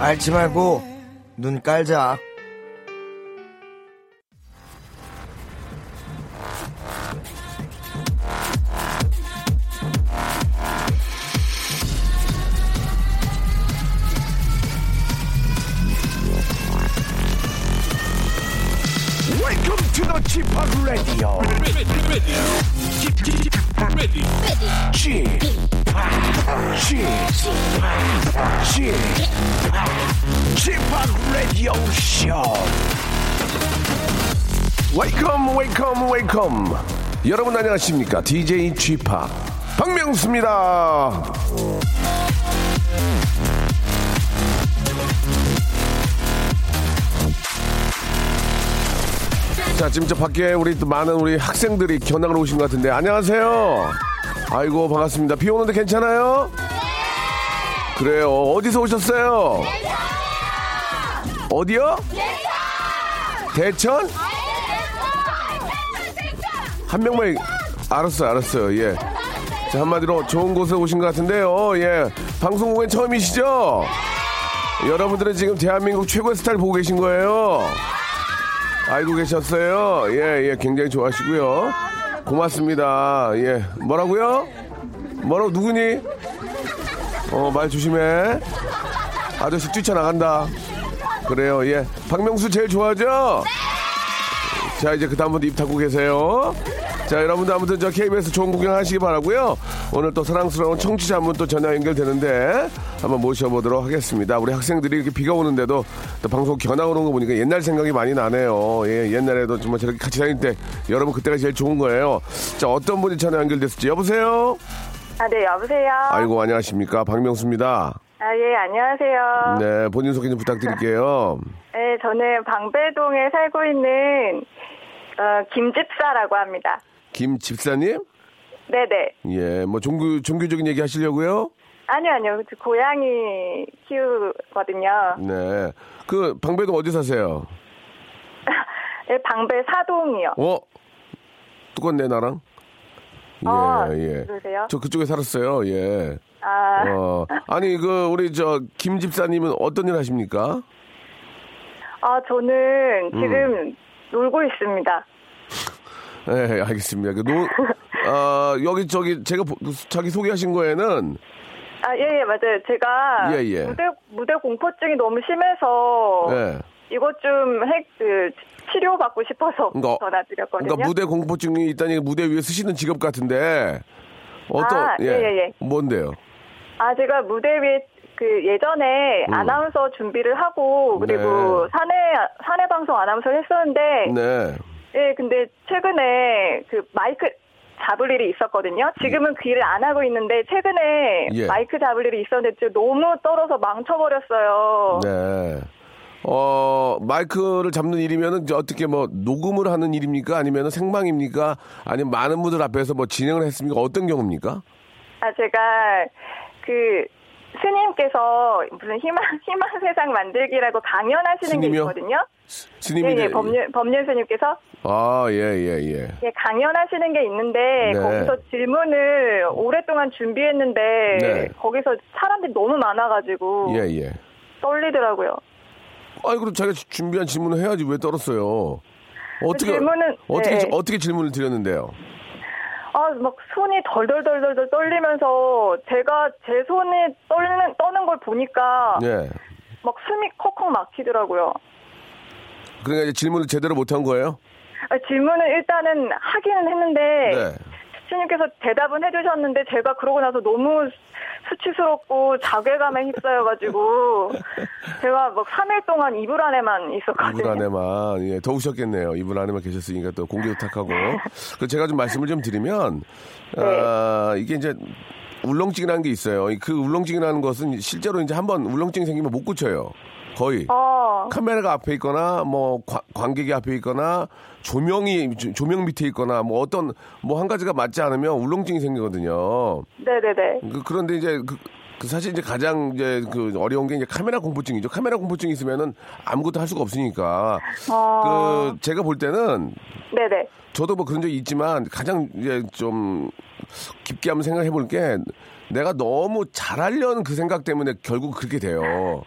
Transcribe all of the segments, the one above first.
앓지 말고 눈 깔자. 여러분 안녕하십니까? DJ Chip 박명수입니다. 자, 지금 저 밖에 우리 또 많은 우리 학생들이 견학을 오신 것 같은데, 안녕하세요. 아이고, 반갑습니다. 비 오는데 괜찮아요? 그래요. 어디서 오셨어요? 어디요? 대천? 한 명만, 알았어요, 알았어요. 예. 자, 한마디로 좋은 곳에 오신 것 같은데요. 예. 방송국엔 처음이시죠? 여러분들은 지금 대한민국 최고의 스타를 보고 계신 거예요. 알고 계셨어요? 예, 예, 굉장히 좋아하시고요. 고맙습니다. 예, 뭐라고요? 뭐라고 누구니? 어, 말 조심해. 아저씨 뛰쳐나간다. 그래요, 예. 박명수 제일 좋아하죠? 자, 이제 그 다음부터 입 닫고 계세요. 자, 여러분들 아무튼 저 KBS 좋은 구경 하시기 바라고요 오늘 또 사랑스러운 청취자 한 분 또 전화 연결되는데 한번 모셔보도록 하겠습니다. 우리 학생들이 이렇게 비가 오는데도 또 방송 견학 오는 거 보니까 옛날 생각이 많이 나네요. 예, 옛날에도 정말 저렇게 같이 다닐 때 여러분 그때가 제일 좋은 거예요. 자, 어떤 분이 전화 연결됐을지 여보세요? 아, 네, 여보세요? 아이고, 안녕하십니까. 박명수입니다. 아, 예, 안녕하세요. 네, 본인 소개 좀 부탁드릴게요. 네, 저는 방배동에 살고 있는, 어, 김집사라고 합니다. 김 집사님? 네네. 예, 뭐 종교, 종교적인 얘기 하시려고요? 아니요, 아니요. 저 고양이 키우거든요. 네. 그, 방배동 어디 사세요? 네, 방배 사동이요. 어? 똑같네, 나랑? 예, 아, 예. 그러세요? 저 그쪽에 살았어요, 예. 아, 어, 아니, 그, 우리 저, 김 집사님은 어떤 일 하십니까? 아, 저는 음. 지금 놀고 있습니다. 예, 알겠습니다. 그, 노, 아, 여기, 저기, 제가 보- 그 자기 소개하신 거에는, 아, 예, 예, 맞아요. 제가 예, 예. 무대, 무대 공포증이 너무 심해서 예. 이것 좀 핵, 그, 치료받고 싶어서 그러니까, 전화드렸거든요. 그러니까 무대 공포증이 있다니 무대 위에 쓰시는 직업 같은데, 어떤, 아, 예, 예, 예. 뭔데요? 아, 제가 무대 위에 그 예전에 음. 아나운서 준비를 하고 그리고 네. 사내 사내 방송 아나운서를 했었는데 네. 예, 근데 최근에 그 마이크 잡을 일이 있었거든요. 지금은 그 일을 안 하고 있는데 최근에 예. 마이크 잡을 일이 있었는데 너무 떨어서 망쳐버렸어요. 네. 어, 마이크를 잡는 일이면은 어떻게 뭐 녹음을 하는 일입니까? 아니면 생방입니까? 아니면 많은 분들 앞에서 뭐 진행을 했습니까? 어떤 경우입니까? 아, 제가 그 스님께서 무슨 희망 희망 세상 만들기라고 강연하시는 게 스님이요? 있거든요. 스- 예, 스님이 예, 이제- 법률 법률 스님께서 아, 예, 예, 예. 예, 강연하시는 게 있는데 네. 거기서 질문을 오랫동안 준비했는데 네. 거기서 사람들이 너무 많아가지고 예, 예. 떨리더라고요. 아이, 그럼 자기가 지- 준비한 질문을 해야지 왜 떨었어요? 어떻게, 질문은- 어떻게, 네. 어떻게 질문을 드렸는데요? 아, 막 손이 덜덜덜덜 떨리면서 제가 제 손이 떨는 떠는 걸 보니까 예. 막 숨이 컥컥 막히더라고요. 그러니까 이제 질문을 제대로 못한 거예요? 아, 질문을 일단은 하기는 했는데 네. 스님께서 대답은 해주셨는데 제가 그러고 나서 너무 수치스럽고 자괴감에 휩싸여가지고 제가 막 3일 동안 이불 안에만 있었거든요. 이분 안에만 예, 더우셨겠네요. 이분 안에만 계셨으니까 또 공기도 탁하고. 그 제가 좀 말씀을 좀 드리면 아, 이게 이제 울렁증이라는 게 있어요. 그 울렁증이라는 것은 실제로 이제 한번 울렁증이 생기면 못 고쳐요. 거의. 어, 카메라가 앞에 있거나 뭐 관- 관객이 앞에 있거나 조명이 조- 조명 밑에 있거나 뭐 어떤 뭐 한 가지가 맞지 않으면 울렁증이 생기거든요. 네네네. 그, 그런데 이제 그, 그 사실 이제 가장 이제 그 어려운 게 이제 카메라 공포증이죠. 카메라 공포증이 있으면은 아무것도 할 수가 없으니까. 어, 그 제가 볼 때는 네네. 저도 뭐 그런 적이 있지만 가장 이제 좀 깊게 한번 생각해 볼 게 내가 너무 잘하려는 그 생각 때문에 결국 그렇게 돼요.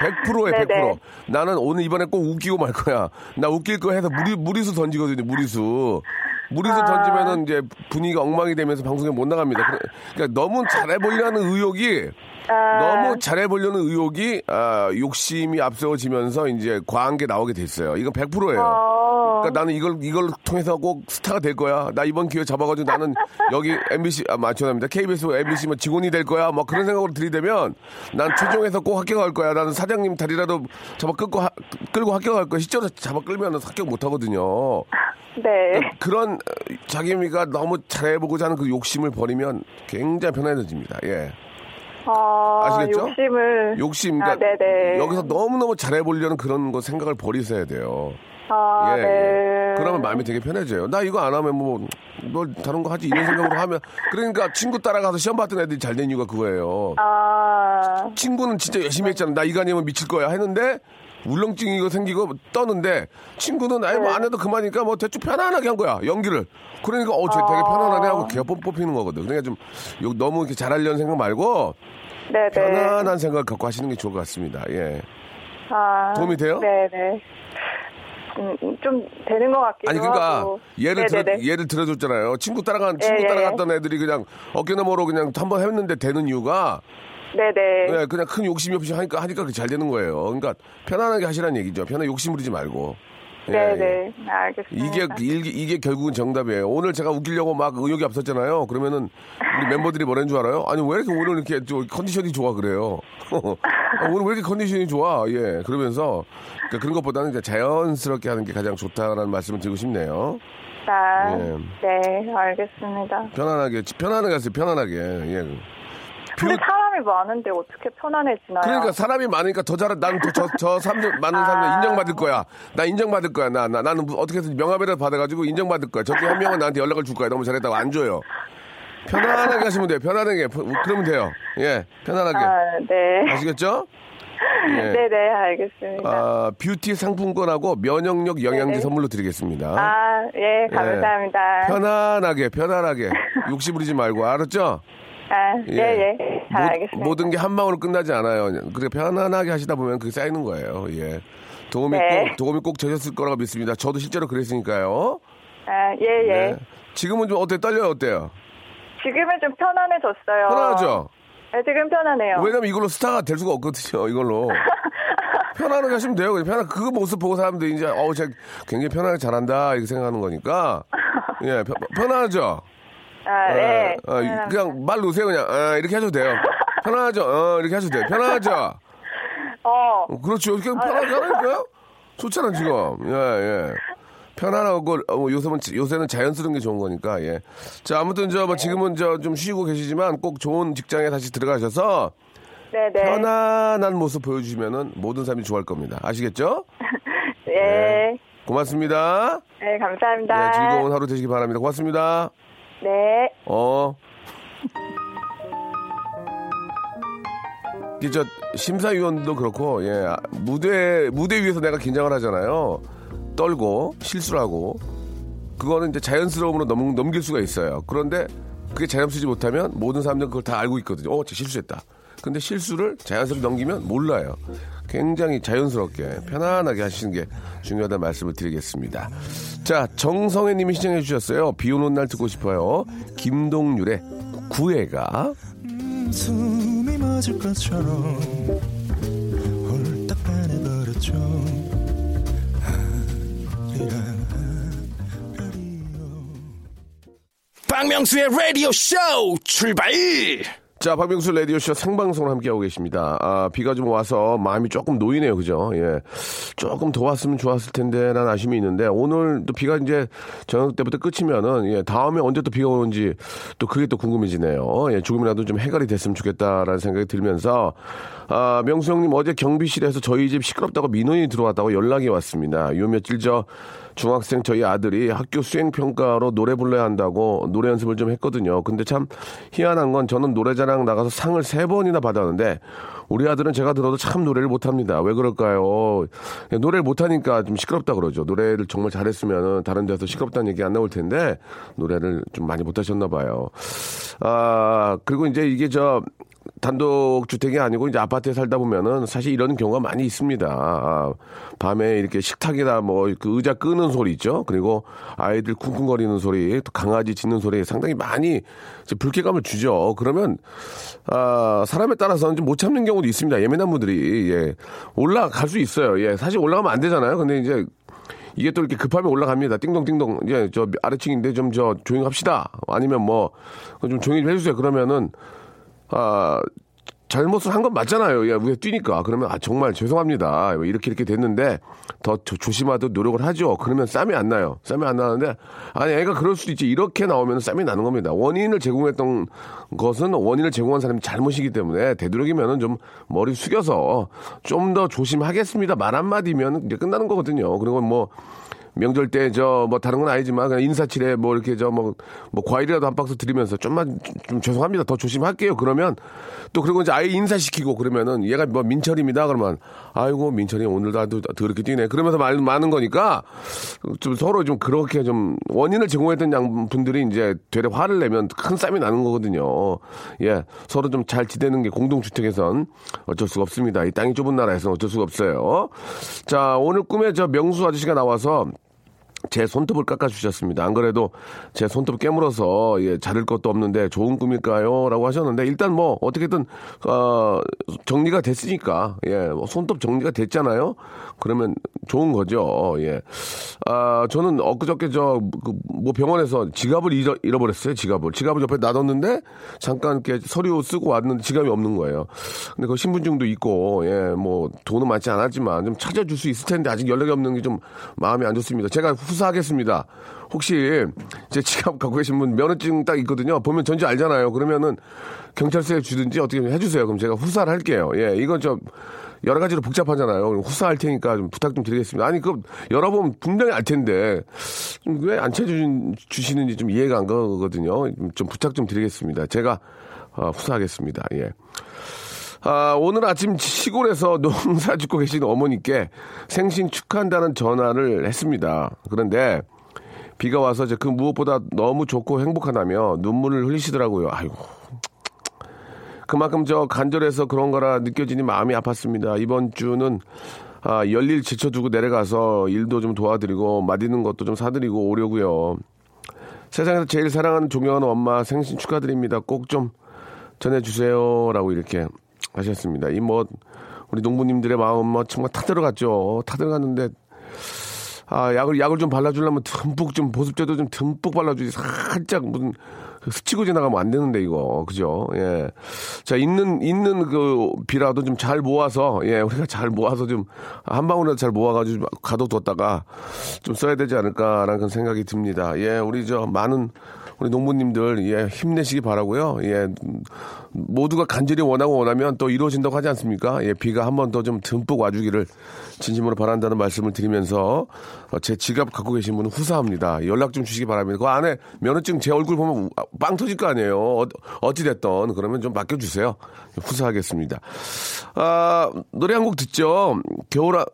100%에 100%. 네네. 나는 오늘 이번에 꼭 웃기고 말 거야. 나 웃길 거 해서 무리, 무리수 던지거든요, 무리수. 무리수 아. 던지면은 이제 분위기가 엉망이 되면서 방송에 못 나갑니다. 그러니까 너무 잘해보려는 의욕이 아, 너무 잘해보려는 의욕이 아, 욕심이 앞세워지면서 이제 과한 게 나오게 됐어요. 이건 100%예요. 어, 그러니까 나는 이걸 이걸 통해서 꼭 스타가 될 거야. 나 이번 기회 잡아가지고 나는 여기 MBC 아 맞춰납니다. KBS MBC 뭐 직원이 될 거야. 뭐 그런 생각으로 들이대면 난 최종에서 꼭 합격할 거야. 나는 사장님 다리라도 잡아 끌고 하- 끌고 합격할 거야. 실제로 잡아 끌면 합격 못 하거든요. 네. 그런 어, 자기미가 너무 잘해보고자 하는 그 욕심을 버리면 굉장히 편안해집니다. 예. 어, 아시겠죠? 욕심을. 욕심, 아, 그러니까 네네. 여기서 너무 너무 잘해보려는 그런 거 생각을 버리셔야 돼요. 아, 예, 네. 예. 그러면 마음이 되게 편해져요. 나 이거 안 하면 뭐, 뭘 다른 거 하지 이런 생각으로 하면 그러니까 친구 따라가서 시험 봤던 애들이 잘 된 이유가 그거예요. 아, 친구는 진짜 열심히 했잖아. 나 이거 아니면 미칠 거야 했는데 울렁증이 이거 생기고 떠는데 친구는 아예 네. 뭐안 해도 그만이니까 뭐 대충 편안하게 한 거야 연기를. 그러니까 어, 쟤 되게 아. 편안하네 하고 뽑- 뽑히는 거거든. 그러니까 좀 요- 너무 이렇게 잘하려는 생각 말고 네네. 편안한 생각 갖고 하시는 게 좋을 것 같습니다. 예. 아, 도움이 돼요? 네네. 음, 좀 되는 것 같기도 아니 그러니까 하고. 예를 들어. 예를 들어줬잖아요. 친구 따라간 친구 예, 예. 따라갔던 애들이 그냥 어깨 너머로 그냥 한번 했는데 되는 이유가 네네. 예, 그냥 큰 욕심이 없이 하니까 하니까 잘 되는 거예요. 그러니까 편안하게 하시라는 얘기죠. 편안 욕심 부리지 말고. 예, 예. 네네. 알겠습니다. 이게 이게 이게 결국은 정답이에요. 오늘 제가 웃기려고 막 의욕이 앞섰잖아요. 그러면은 우리 멤버들이 뭐라는 줄 알아요? 아니 왜 이렇게 오늘 이렇게 저 컨디션이 좋아 그래요? 아, 오늘 왜 이렇게 컨디션이 좋아? 예, 그러면서 그러니까 그런 것보다는 자연스럽게 하는 게 가장 좋다라는 말씀을 드리고 싶네요. 아, 예. 네, 알겠습니다. 편안하게 편안하게 하세요. 편안하게. 예. 근데 사람이 많은데 어떻게 편안해지나요? 그러니까 사람이 많으니까 더 잘한 나는 더, 저, 저 사람들 많은 사람들 아. 인정받을 거야. 나 인정받을 거야. 나, 나 나는 뭐 어떻게 해서 명함이라도 받아가지고 인정받을 거야. 저쪽 한 명은 나한테 연락을 줄 거야. 너무 잘했다고 안 줘요. 편안하게 하시면 돼요. 편안하게. 그러면 돼요. 예, 편안하게. 아, 네. 아시겠죠? 예. 네네, 알겠습니다. 아, 뷰티 상품권하고 면역력 영양제 네네. 선물로 드리겠습니다. 아, 예, 감사합니다. 편안하게, 편안하게. 욕심 부리지 말고, 알았죠? 아, 예, 예. 잘 모- 알겠습니다. 모든 게 한 방으로 끝나지 않아요. 그래 편안하게 하시다 보면 그게 쌓이는 거예요. 예. 도움이 네. 꼭 도움이 꼭 되셨을 거라고 믿습니다. 저도 실제로 그랬으니까요. 아, 예, 예. 네. 지금은 좀 어때? 떨려요? 어때요? 지금은 좀 편안해졌어요. 편안하죠? 네, 지금 편안해요. 왜냐면 이걸로 스타가 될 수가 없거든요. 이걸로. 편안하게 하시면 돼요. 그냥 편안 그 모습 보고 사람들이 이제 어우 쟤 굉장히 편하게 잘한다 이렇게 생각하는 거니까 예 편, 편안하죠. 아, 네. 어, 어, 편안합니다. 그냥 말 놓으세요 그냥 아, 이렇게 하셔도 돼요. 편안하죠. 어, 이렇게 하셔도 돼요. 편안하죠. 어, 어, 그렇죠. 그냥 편하게 하라니까요? 좋잖아, 지금. 예, 예. 편안하고, 어, 요새는, 요새는 자연스러운 게 좋은 거니까, 예. 자, 아무튼, 저, 뭐, 지금은 저, 좀 쉬고 계시지만 꼭 좋은 직장에 다시 들어가셔서 네네. 편안한 모습 보여주시면은 모든 사람이 좋아할 겁니다. 아시겠죠? 예. 고맙습니다. 네, 감사합니다. 예, 즐거운 하루 되시기 바랍니다. 고맙습니다. 네. 어. 이저 심사위원도 그렇고 예 아, 무대 무대 위에서 내가 긴장을 하잖아요. 떨고 실수를 하고. 그거는 이제 자연스러움으로 넘, 넘길 수가 있어요. 그런데 그게 자연스럽지 못하면 모든 사람들은 그걸 다 알고 있거든요. 어 제 실수했다. 근데 실수를 자연스럽게 넘기면 몰라요 굉장히 자연스럽게 편안하게 하시는 게 중요하다는 말씀을 드리겠습니다. 자 정성혜 님이 시청해 주셨어요. 비 오는 날 듣고 싶어요. 김동률의 구애가. 숨이 멎을 것처럼 홀딱 반해버렸죠. 하리요 박명수의 라디오 쇼 출발! 자, 박명수 라디오쇼 생방송을 함께하고 계십니다. 아, 비가 좀 와서 마음이 조금 놓이네요. 그죠? 예. 조금 더 왔으면 좋았을 텐데, 라는 아쉬움이 있는데, 오늘 또 비가 이제 저녁 때부터 끝이면은, 예, 다음에 언제 또 비가 오는지 또 그게 또 궁금해지네요. 예, 조금이라도 좀 해결이 됐으면 좋겠다라는 생각이 들면서, 아, 명수 형님 어제 경비실에서 저희 집 시끄럽다고 민원이 들어왔다고 연락이 왔습니다. 요 며칠 저 중학생 저희 아들이 학교 수행평가로 노래 불러야 한다고 노래 연습을 좀 했거든요. 근데 참 희한한 건 저는 노래자랑 나가서 상을 세 번이나 받았는데 우리 아들은 제가 들어도 참 노래를 못합니다. 왜 그럴까요? 노래를 못하니까 좀 시끄럽다 그러죠. 노래를 정말 잘했으면 다른 데서 시끄럽다는 얘기 안 나올 텐데 노래를 좀 많이 못하셨나 봐요. 아 그리고 이제 이게 저 단독 주택이 아니고 이제 아파트에 살다 보면은 사실 이런 경우가 많이 있습니다. 아, 밤에 이렇게 식탁에다 뭐그 의자 끄는 소리 있죠. 그리고 아이들 쿵쿵거리는 소리, 또 강아지 짖는 소리 상당히 많이 불쾌감을 주죠. 그러면 아, 사람에 따라서는 좀 못 참는 경우도 있습니다. 예민한 분들이 예. 올라갈 수 있어요. 예. 사실 올라가면 안 되잖아요. 근데 이제 이게 또 이렇게 급하면 올라갑니다. 띵동띵동. 이제 저 아래층인데 좀 저 조용히 합시다. 아니면 뭐 좀 조용히 좀 해주세요. 그러면은 아 잘못을 한 건 맞잖아요. 야, 위에 뛰니까. 그러면, 아, 정말 죄송합니다. 이렇게 이렇게 됐는데, 더 조, 조심하도록 노력을 하죠. 그러면 쌈이 안 나요. 쌈이 안 나는데, 아니, 애가 그럴 수도 있지. 이렇게 나오면 쌈이 나는 겁니다. 원인을 제공했던 것은 원인을 제공한 사람이 잘못이기 때문에, 되도록이면은 좀 머리 숙여서 좀 더 조심하겠습니다. 말 한마디면 이제 끝나는 거거든요. 그리고 뭐, 명절 때 저 뭐 다른 건 아니지만 그냥 인사치레 뭐 이렇게 저뭐뭐 과일이라도 한 박스 드리면서 좀만 좀, 좀 죄송합니다. 더 조심할게요. 그러면 또 그리고 이제 아예 인사시키고 그러면은 얘가 뭐 민철입니다. 그러면 아이고 민철이 오늘도 아주 더럽게 뛰네. 그러면서 말 많은 거니까 좀 서로 좀 그렇게 좀 원인을 제공했던 양 분들이 이제 되레 화를 내면 큰 싸움이 나는 거거든요. 예. 서로 좀 잘 지내는 게 공동주택에선 어쩔 수가 없습니다. 이 땅이 좁은 나라에서는 어쩔 수가 없어요. 자 오늘 꿈에 저 명수 아저씨가 나와서 제 손톱을 깎아주셨습니다. 안 그래도 제 손톱 깨물어서 예, 자를 것도 없는데 좋은 꿈일까요? 라고 하셨는데 일단 뭐 어떻게든 어, 정리가 됐으니까 예, 뭐 손톱 정리가 됐잖아요. 그러면 좋은 거죠. 예. 아, 저는 엊그저께 저, 그, 뭐 병원에서 지갑을 잃어, 잃어버렸어요. 지갑을. 지갑을 옆에 놔뒀는데 잠깐 이렇게 서류 쓰고 왔는데 지갑이 없는 거예요. 근데 그 신분증도 있고, 예, 뭐 돈은 많지 않았지만 좀 찾아줄 수 있을 텐데 아직 연락이 없는 게 좀 마음이 안 좋습니다. 제가 후사하겠습니다. 혹시 제 지갑 갖고 계신 분 면허증 딱 있거든요. 보면 전지 알잖아요. 그러면은 경찰서에 주든지 어떻게 좀 해주세요. 그럼 제가 후사를 할게요. 예, 이건 좀 여러 가지로 복잡하잖아요. 후사할 테니까 좀 부탁 좀 드리겠습니다. 아니, 그, 열어보면 분명히 알 텐데, 왜 안 찾아주시는지 좀 이해가 안 가거든요. 좀 부탁 좀 드리겠습니다. 제가, 어, 후사하겠습니다. 예. 아, 오늘 아침 시골에서 농사 짓고 계신 어머니께 생신 축하한다는 전화를 했습니다. 그런데, 비가 와서 그 무엇보다 너무 좋고 행복하다며 눈물을 흘리시더라고요. 아이고. 그만큼 저 간절해서 그런 거라 느껴지니 마음이 아팠습니다. 이번 주는 아, 열일 지쳐두고 내려가서 일도 좀 도와드리고 맛있는 것도 좀 사드리고 오려고요. 세상에서 제일 사랑하는 존경하는 엄마 생신 축하드립니다. 꼭 좀 전해주세요라고 이렇게 하셨습니다. 이 뭐 우리 농부님들의 마음 뭐 정말 타들어갔죠. 타들어갔는데 아 약을 약을 좀 발라주려면 듬뿍 좀 보습제도 좀 듬뿍 발라주지 살짝 무슨 스치고 지나가면 안 되는데 이거 그죠? 예. 자 있는 있는 그 비라도 좀 잘 모아서 예 우리가 잘 모아서 좀 한 방울이라도 잘 모아가지고 가둬뒀다가 좀 써야 되지 않을까라는 생각이 듭니다. 예 우리 저 많은 우리 농부님들 예 힘내시기 바라고요. 예 모두가 간절히 원하고 원하면 또 이루어진다고 하지 않습니까? 예 비가 한 번 더 좀 듬뿍 와주기를 진심으로 바란다는 말씀을 드리면서 어, 제 지갑 갖고 계신 분은 후사합니다. 연락 좀 주시기 바랍니다. 그 안에 면허증 제 얼굴 보면 빵 터질 거 아니에요. 어, 어찌됐던 그러면 좀 맡겨주세요. 후사하겠습니다. 아 노래 한 곡 듣죠. 겨울 아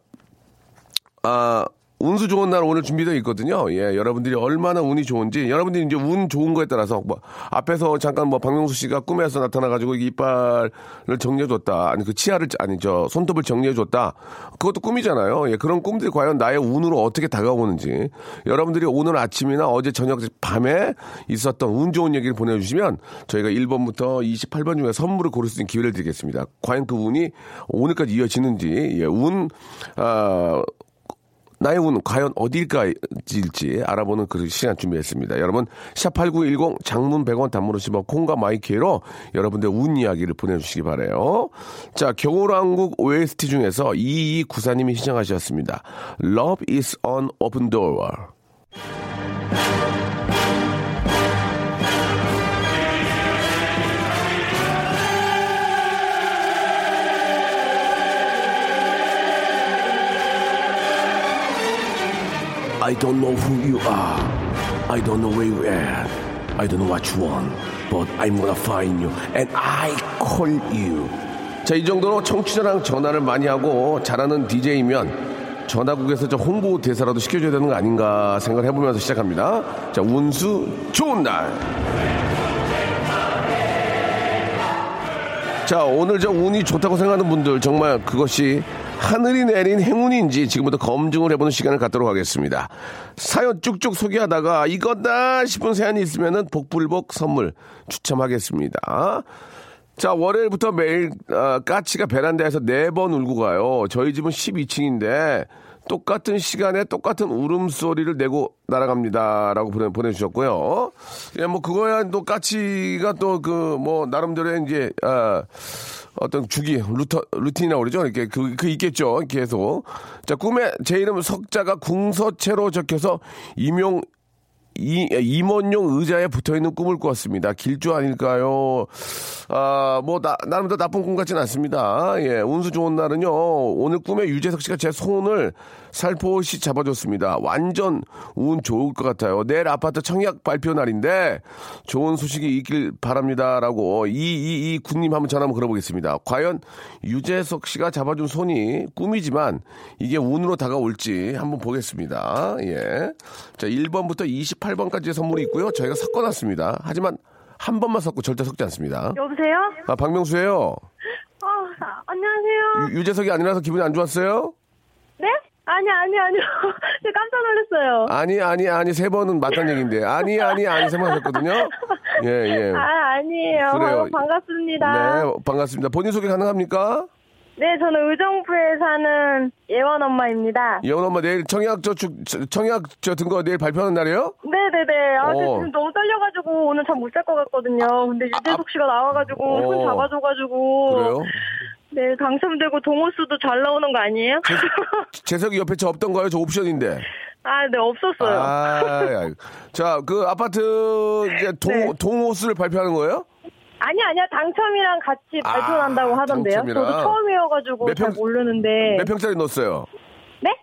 아, 운수 좋은 날 오늘 준비되어 있거든요. 예, 여러분들이 얼마나 운이 좋은지, 여러분들이 이제 운 좋은 거에 따라서, 뭐, 앞에서 잠깐 뭐, 박명수 씨가 꿈에서 나타나가지고 이빨을 정리해줬다. 아니, 그 치아를, 아니, 저, 손톱을 정리해줬다. 그것도 꿈이잖아요. 예, 그런 꿈들이 과연 나의 운으로 어떻게 다가오는지. 여러분들이 오늘 아침이나 어제 저녁 밤에 있었던 운 좋은 얘기를 보내주시면, 저희가 1번부터 28번 중에 선물을 고를 수 있는 기회를 드리겠습니다. 과연 그 운이 오늘까지 이어지는지, 예, 운, 아, 나의 운은 과연 어딜까일지 알아보는 그 시간 준비했습니다. 여러분 샵8910 장문 100원 단문 50원 콩과 마이케이로 여러분들 운 이야기를 보내주시기 바래요. 자 겨울왕국 OST 중에서 2294님이 신청하셨습니다. Love is an open door. I don't know who you are. I don't know where you at. I don't know what you want. But I'm gonna find you. And I call you. 자, 이 정도로 청취자랑 전화를 많이 하고 잘하는 DJ면 전화국에서 저 홍보 대사라도 시켜줘야 되는 거 아닌가 생각을 해보면서 시작합니다. 자, 운수 좋은 날. 자, 오늘 저 운이 좋다고 생각하는 분들 정말 그것이 하늘이 내린 행운인지 지금부터 검증을 해보는 시간을 갖도록 하겠습니다. 사연 쭉쭉 소개하다가 이거다 싶은 사연이 있으면은 복불복 선물 추첨하겠습니다. 자, 월요일부터 매일 아, 까치가 베란다에서 네 번 울고 가요. 저희 집은 12층인데 똑같은 시간에 똑같은 울음소리를 내고 날아갑니다 라고 보내, 보내주셨고요. 예, 뭐 그거야 또 까치가 또 그 뭐 나름대로의 이제 아, 어떤 주기 루터 루틴이라고 그러죠. 이렇게 그, 그 있겠죠. 계속. 자, 꿈에 제 이름 석자가 궁서체로 적혀서 임용 이, 임원용 의자에 붙어 있는 꿈을 꾸었습니다. 길조 아닐까요? 아, 뭐, 나, 나름대로 나쁜 꿈 같진 않습니다. 예, 운수 좋은 날은요, 오늘 꿈에 유재석 씨가 제 손을 살포시 잡아줬습니다. 완전 운 좋을 것 같아요. 내일 아파트 청약 발표 날인데, 좋은 소식이 있길 바랍니다. 라고, 이, 이, 이 군님 한번 전화 한번 걸어보겠습니다. 과연 유재석 씨가 잡아준 손이 꿈이지만, 이게 운으로 다가올지 한번 보겠습니다. 예. 자, 1번부터 28번까지의 선물이 있고요. 저희가 섞어놨습니다. 하지만, 한 번만 섞고 절대 섞지 않습니다. 여보세요? 아, 박명수예요 어, 안녕하세요. 유, 유재석이 아니라서 기분이 안 좋았어요? 네? 아니, 아니, 아니요. 저 깜짝 놀랐어요. 아니, 아니, 아니, 세 번은 맞다는 얘기인데. 아니, 아니, 아니, 세 번 하셨거든요? 예, 예. 아, 아니에요. 그래요. 어, 반갑습니다. 네, 반갑습니다. 본인 소개 가능합니까? 네, 저는 의정부에 사는 예원 엄마입니다. 예원 엄마 내일 청약 저축, 청약 저 등거 내일 발표하는 날이에요? 네 네 네. 아, 근데 어. 지금 너무 떨려가지고 오늘 잠 못 잘 것 같거든요. 근데 유재석 씨가 나와가지고 어. 손 잡아줘가지고. 그래요? 네, 당첨되고 동호수도 잘 나오는 거 아니에요? 재석이 옆에 저 없던 거예요? 저 옵션인데. 아, 네, 없었어요. 아, 야. 자, 그 아파트 이제 동, 네. 동호수를 발표하는 거예요? 아니, 아니야. 당첨이랑 같이 아, 발표한다고 하던데요. 당첨이랑. 저도 처음이어가지고 몇잘 평- 모르는데. 몇 평짜리 넣었어요? 네?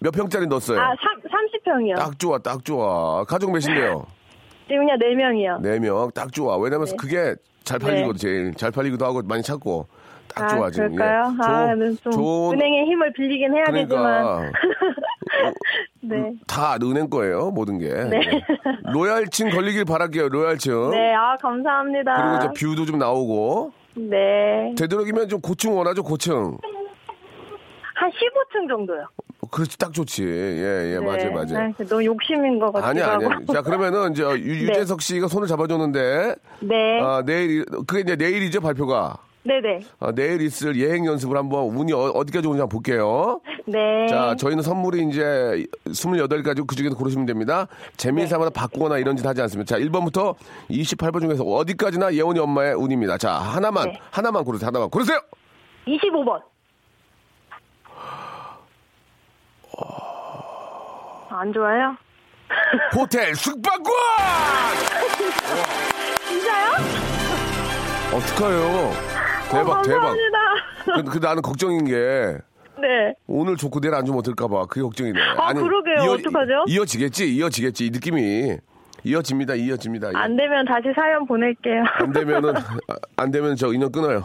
몇 평짜리 넣었어요? 아, 3, 30평이요. 딱 좋아, 딱 좋아. 가족 몇인데요? 지금요, 4명이요. 네 명, 딱 좋아. 왜냐면 그게 잘 팔리거든, 제일. 잘 팔리기도 하고 많이 찾고. 딱 아, 좋아, 지금. 그럴까요? 예. 아, 좋은- 네, 좀 좋은- 은행의 힘을 빌리긴 해야 그러니까. 되지만. 네. 다 은행 거예요, 모든 게. 네. 예. 로얄층 걸리길 바랄게요, 로얄층. 네, 아, 감사합니다. 그리고 이제 view도 좀 나오고. 네. 되도록이면 좀 고층 원하죠, 고층. 한 15층 정도요. 그렇지, 딱 좋지. 예, 예, 네. 맞아요, 맞아요. 아, 너무 욕심인 것 같기도 아니야, 아니야. 하고. 자, 그러면은, 이제 유, 재석 씨가 손을 잡아줬는데, 네. 아, 내일, 그게 이제 내일이죠, 발표가. 네네. 아, 내일 있을 예행 연습을 한번 운이 어, 디까지 오는지 한번 볼게요. 네. 자, 저희는 선물이 이제 28가지 그 중에서 고르시면 됩니다. 재미삼아 바꾸거나 이런 짓 하지 않습니다. 자, 1번부터 28번 중에서 어디까지나 예원이 엄마의 운입니다. 자, 하나만, 네. 하나만 고르세요. 하나만. 고르세요! 25번. 안 좋아요? 호텔 숙박권! 진짜요? 어떡해요. 대박, 어, 대박. 그, 그 나는 걱정인 게, 네. 오늘 좋고 내일 안 좋으면 어떨까봐. 그게 걱정이네. 아, 그러게요. 어떡하죠? 이어지겠지, 이어지겠지. 이 느낌이. 이어집니다, 이어집니다. 예. 안 되면 다시 사연 보낼게요. 안 되면은 아, 안 되면 저 인연 끊어요.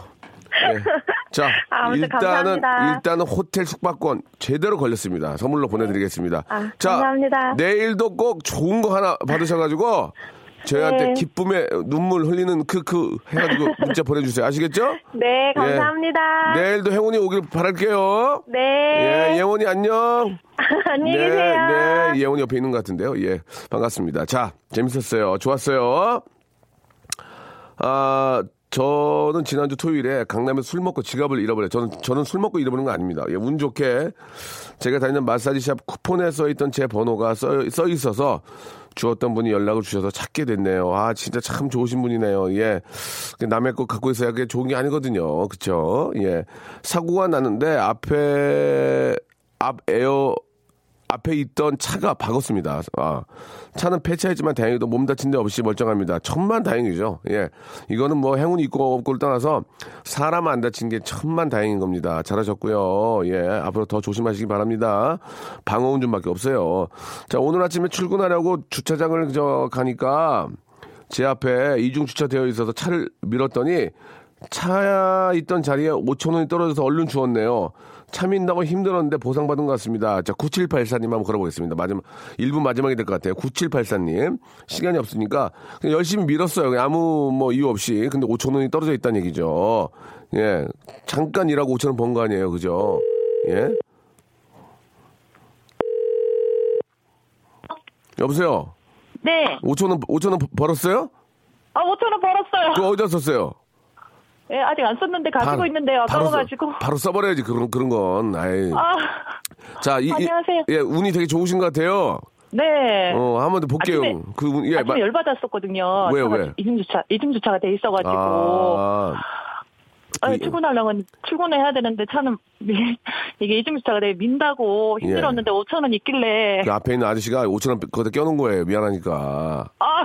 예. 자, 아, 일단은 감사합니다. 일단은 호텔 숙박권 제대로 걸렸습니다. 선물로 보내드리겠습니다. 아, 자, 감사합니다. 내일도 꼭 좋은 거 하나 받으셔가지고 저희한테 네. 기쁨의 눈물 흘리는 크크 해가지고 문자 보내주세요. 아시겠죠? 네, 감사합니다. 예. 내일도 행운이 오길 바랄게요. 네. 예, 예원이 안녕. 안녕히 네, 계세요. 네, 예원이 옆에 있는 것 같은데요. 예, 반갑습니다. 자, 재밌었어요. 좋았어요. 아, 저는 지난주 토요일에 강남에 술 먹고 지갑을 잃어버려요. 저는, 저는 술 먹고 잃어버린 거 아닙니다. 예, 운 좋게 제가 다니는 마사지샵 쿠폰에 써 있던 제 번호가 써, 써 있어서 주었던 분이 연락을 주셔서 찾게 됐네요. 아, 진짜 참 좋으신 분이네요. 예. 남의 거 갖고 있어야 그게 좋은 게 아니거든요. 그쵸? 예. 사고가 났는데 앞에, 앞 에어, 앞에 있던 차가 박았습니다. 아, 차는 폐차했지만 다행히도 몸 다친 데 없이 멀쩡합니다. 천만 다행이죠. 예. 이거는 뭐 행운이 있고 없고를 떠나서 사람 안 다친 게 천만 다행인 겁니다. 잘하셨고요. 예. 앞으로 더 조심하시기 바랍니다. 방어운 좀밖에 없어요. 자, 오늘 아침에 출근하려고 주차장을 저 가니까 제 앞에 이중 주차되어 있어서 차를 밀었더니 차 있던 자리에 5천 원이 떨어져서 얼른 주웠네요. 참인다고 힘들었는데 보상받은 것 같습니다. 자, 9784님 한번 걸어보겠습니다. 마지막, 1분 마지막이 될 것 같아요. 9784님. 시간이 없으니까 그냥 열심히 밀었어요. 아무 뭐 이유 없이. 근데 5천 원이 떨어져 있다는 얘기죠. 예. 잠깐 일하고 5천 원 번 거 아니에요. 그죠? 예. 여보세요? 네. 5천 원, 5천 원 벌었어요? 아, 5천 원 벌었어요. 그거 어디다 썼어요? 예, 아직 안 썼는데 가지고 바로- 있는데요. 아까워가지고. 바로 써버려야지 그런 그런 건. 아이. 아, 자, 이, 이- 안녕하세요. 예, 운이 되게 좋으신 것 같아요. 네. 어, 한 번 더 볼게요. 아침에- 그 운, 예, 아침에 열받았었거든요. 왜요, 차가 왜? 이중 주차, 이중 주차가 돼 있어가지고. 아, 아니, 그- 출근하려면 출근해야 되는데 차는 미- 이게 이중 주차가 되게 민다고 힘들었는데 5천 원 있길래. 그 앞에 있는 아저씨가 5천 원 거기다 껴놓은 거예요. 미안하니까. 아,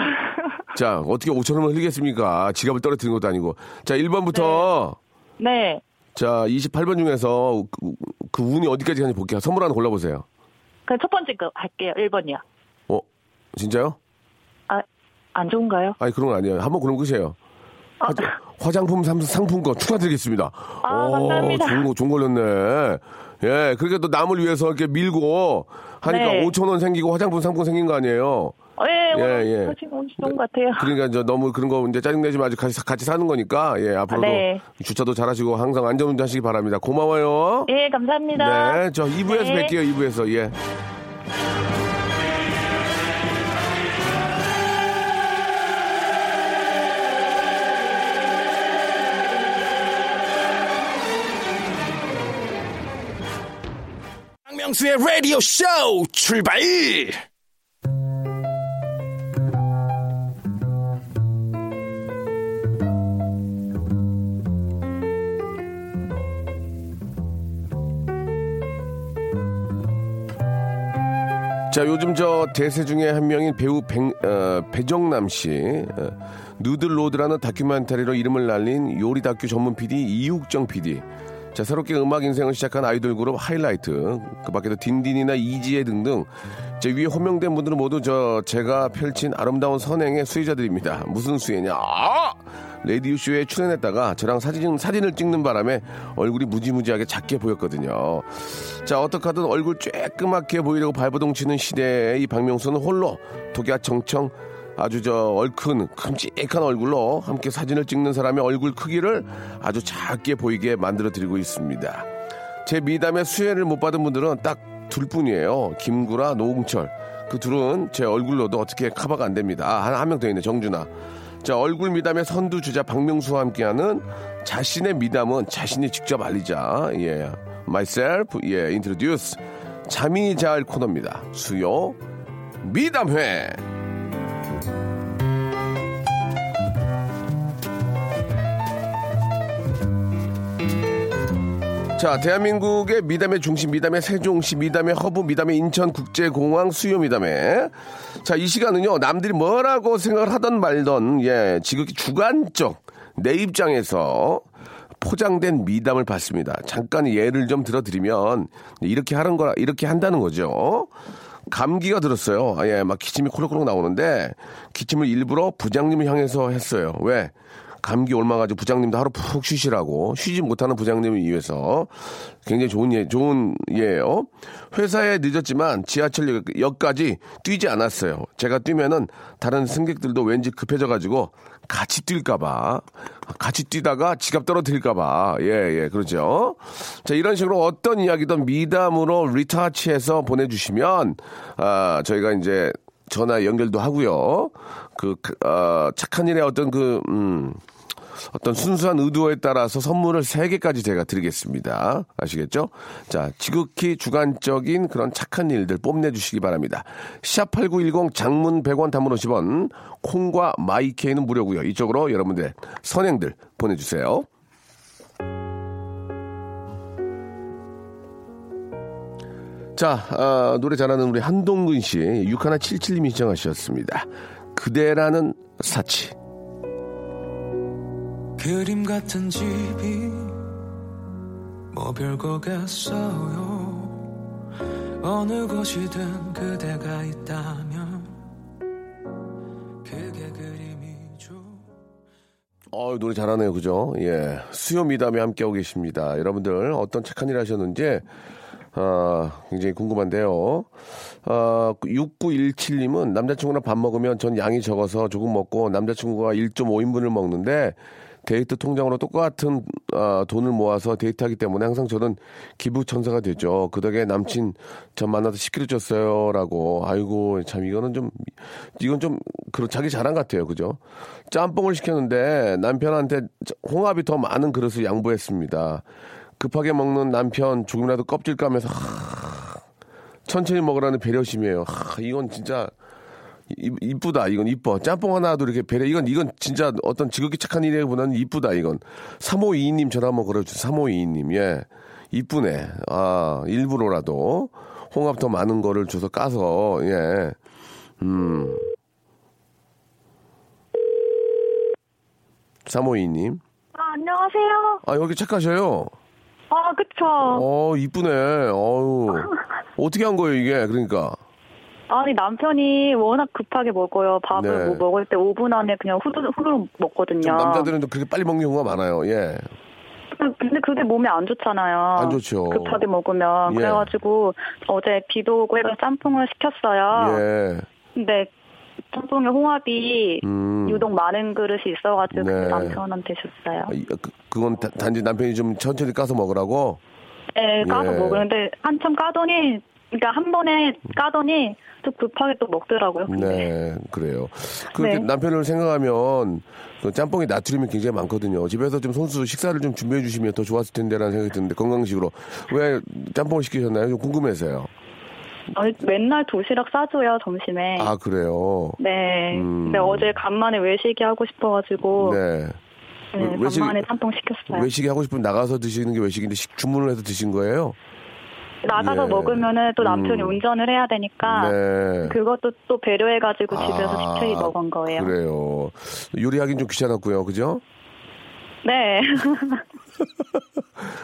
자, 어떻게 5천 원을 흘리겠습니까? 지갑을 떨어뜨린 것도 아니고. 자, 1번부터 네. 자, 28번 중에서 그, 그 운이 어디까지 가는지 볼게요. 선물 하나 골라보세요. 그럼 첫 번째 거 할게요. 1번이요. 어, 진짜요? 아, 안 좋은가요? 아니, 그런 건 아니에요. 한번 고르면 끝이에요. 화, 화장품 삼- 상품권 추가드리겠습니다. 아, 오, 감사합니다. 좋은 거, 좋은 걸렸네. 예, 그렇게 또 남을 위해서 이렇게 밀고 하니까 네. 5천 원 생기고 화장품 상품 생긴 거 아니에요? 어, 예, 예, 예. 좋은 것 같아요. 그러니까 저 너무 그런 거 이제 짜증내지 마시고 같이, 같이 사는 거니까 예, 앞으로도 네. 주차도 잘하시고 항상 안전운전 하시기 바랍니다. 고마워요. 예, 감사합니다. 네, 저 2부에서 네. 뵐게요, 2부에서. 예. 박명수의 라디오 쇼 출발! 자, 요즘 저 대세 중에 한 명인 배우 백- 어, 배정남 씨. 어, 누들로드라는 다큐멘터리로 이름을 날린 요리 다큐 전문 PD 이육정 PD. 자, 새롭게 음악 인생을 시작한 아이돌 그룹 하이라이트. 그 밖에도 딘딘이나 이지혜 등등. 제 위에 호명된 분들은 모두 저 제가 펼친 아름다운 선행의 수혜자들입니다. 무슨 수혜냐? 아! 레디오 쇼에 출연했다가 저랑 사진, 사진을 찍는 바람에 얼굴이 무지무지하게 작게 보였거든요. 자, 어떡하든 얼굴 쬐끄맣게 보이려고 발버둥 치는 시대에 이 박명수는 홀로 독야청청 아주 저 얼큰 큼직한 얼굴로 함께 사진을 찍는 사람의 얼굴 크기를 아주 작게 보이게 만들어 드리고 있습니다. 제 미담에 수혜를 못 받은 분들은 딱 둘 뿐이에요. 김구라, 노홍철. 그 둘은 제 얼굴로도 어떻게 커버가 안 됩니다. 아, 한명 더 있네, 정준하. 자, 얼굴 미담의 선두 주자 박명수와 함께하는 자신의 미담은 자신이 직접 알리자. 예. myself, 예, introduce. 잠이 잘 코너입니다. 수요 미담회. 자, 대한민국의 미담의 중심, 미담의 세종시, 미담의 허브, 미담의 인천국제공항 수요 미담에. 자, 이 시간은요, 남들이 뭐라고 생각을 하던 말던, 예, 지극히 주관적, 내 입장에서 포장된 미담을 받습니다. 잠깐 예를 좀 들어드리면, 이렇게 하는 거라, 이렇게 한다는 거죠. 감기가 들었어요. 아, 예, 막 기침이 콜록콜록 나오는데, 기침을 일부러 부장님을 향해서 했어요. 왜? 감기 옮아가지고 부장님도 하루 푹 쉬시라고 쉬지 못하는 부장님을 위해서 굉장히 좋은 예, 좋은 예요. 회사에 늦었지만 지하철역까지 뛰지 않았어요. 제가 뛰면은 다른 승객들도 왠지 급해져가지고 같이 뛸까봐 같이 뛰다가 지갑 떨어뜨릴까봐 예예 그렇죠. 자 이런 식으로 어떤 이야기든 미담으로 리타치해서 보내주시면 아 저희가 이제 전화 연결도 하고요. 그, 그, 어, 착한 일의 어떤 그, 음, 어떤 순수한 의도에 따라서 선물을 3개까지 제가 드리겠습니다. 아시겠죠? 자, 지극히 주관적인 그런 착한 일들 뽐내주시기 바랍니다. 샵8910 장문 100원 단문 50원, 콩과 마이케이는 무료고요 이쪽으로 여러분들 선행들 보내주세요. 자, 아, 노래 잘하는 우리 한동근 씨, 6177님이 신청하셨습니다. 그대라는 사치. 그림 같은 집이 뭐 별거겠어요 어느 곳이든 그대가 있다면 그게 그림이죠 어 노래 잘하네요, 그죠? 예. 수요 미담에 함께하고 계십니다. 여러분들 어떤 착한 일 하셨는지, 아, 굉장히 궁금한데요. 아, 6917님은 남자친구랑 밥 먹으면 전 양이 적어서 조금 먹고 남자친구가 1.5인분을 먹는데 데이트 통장으로 똑같은 아, 돈을 모아서 데이트하기 때문에 항상 저는 기부천사가 되죠. 그 덕에 남친 전 만나서 10kg 쪘어요 라고. 아이고 참 이거는 좀 이건 좀 그런 자기 자랑 같아요. 그죠? 짬뽕을 시켰는데 남편한테 홍합이 더 많은 그릇을 양보했습니다. 급하게 먹는 남편 조금이라도 껍질 까면서 하, 천천히 먹으라는 배려심이에요. 하, 이건 진짜 이- 이쁘다. 이건 이뻐. 짬뽕 하나도 이렇게 배려. 이건 이건 진짜 어떤 지극히 착한 일이보다는 이쁘다. 이건 3522님 전화 한번 걸어주세요. 3522님 예 이쁘네. 아 일부러라도 홍합 더 많은 거를 줘서 까서 예 음. 3522님 아, 안녕하세요. 아 여기 착하셔요. 아, 그쵸. 어 이쁘네. 어우 어떻게 한 거예요 이게 그러니까. 아니, 남편이 워낙 급하게 먹어요. 밥을 네. 뭐 먹을 때 5분 안에 그냥 후루룩 후루룩 먹거든요. 좀 남자들은 또 그렇게 빨리 먹는 경우가 많아요. 예. 근데 그게 몸에 안 좋잖아요. 안 좋죠. 급하게 먹으면. 예. 그래가지고 어제 비도 오고 해서 짬뽕을 시켰어요. 예. 근데 짬뽕에 홍합이 음. 유독 많은 그릇이 있어가지고 네. 남편한테 줬어요. 아, 이- 그, 그건 다- 단지 남편이 좀 천천히 까서 먹으라고. 네, 까서 예. 먹었는데 한참 까더니 그러니까 한 번에 까더니 또 급하게 또 먹더라고요. 근데. 네, 그래요. 그렇게 네. 남편을 생각하면 그 짬뽕에 나트륨이 굉장히 많거든요. 집에서 좀 손수 식사를 좀 준비해 주시면 더 좋았을 텐데라는 생각이 드는데 건강식으로 왜 짬뽕을 시키셨나요? 좀 궁금해서요. 아니, 맨날 도시락 싸줘요 점심에. 아 그래요. 네. 음. 근데 어제 간만에 외식이 하고 싶어가지고 네. 네, 외식- 간만에 짬뽕 시켰어요. 외식이 하고 싶으면 나가서 드시는 게 외식인데 식- 주문을 해서 드신 거예요? 나가서 예. 먹으면은 또 남편이 음. 운전을 해야 되니까 네. 그것도 또 배려해가지고 집에서 아, 식초히 먹은 거예요. 그래요. 요리하긴 좀 귀찮았고요. 그죠? 네.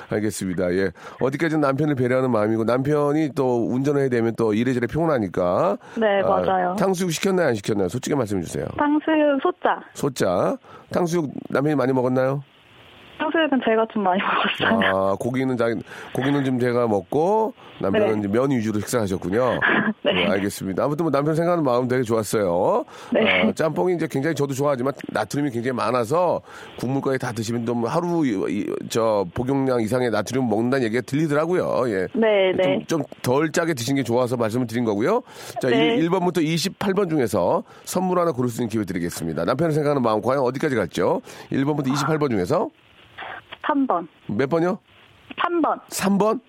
알겠습니다. 예. 어디까지는 남편을 배려하는 마음이고 남편이 또 운전을 해야 되면 또 이래저래 피곤하니까. 네, 아, 맞아요. 탕수육 시켰나요? 안 시켰나요? 솔직히 말씀해 주세요. 탕수육 소자. 소자. 탕수육 남편이 많이 먹었나요? 탕수육은 제가 좀 많이 먹었어요. 아, 고기는 자 고기는 좀 제가 먹고 남편은 네. 면 위주로 식사하셨군요. 네. 알겠습니다. 아무튼 뭐 남편 생각하는 마음 되게 좋았어요. 네. 아, 짬뽕이 이제 굉장히 저도 좋아하지만 나트륨이 굉장히 많아서 국물까지 다 드시면 좀 하루 이- 이- 저 복용량 이상의 나트륨 먹는다는 얘기가 들리더라고요. 예. 네, 네. 좀 덜 짜게 드신 게 좋아서 말씀을 드린 거고요. 자, 네. 1, 번부터 28번 중에서 선물 하나 고를 수 있는 기회 드리겠습니다. 남편을 생각하는 마음 과연 어디까지 갔죠? 1번부터 28번 중에서 3번. 몇 번이요? 3번. 3번?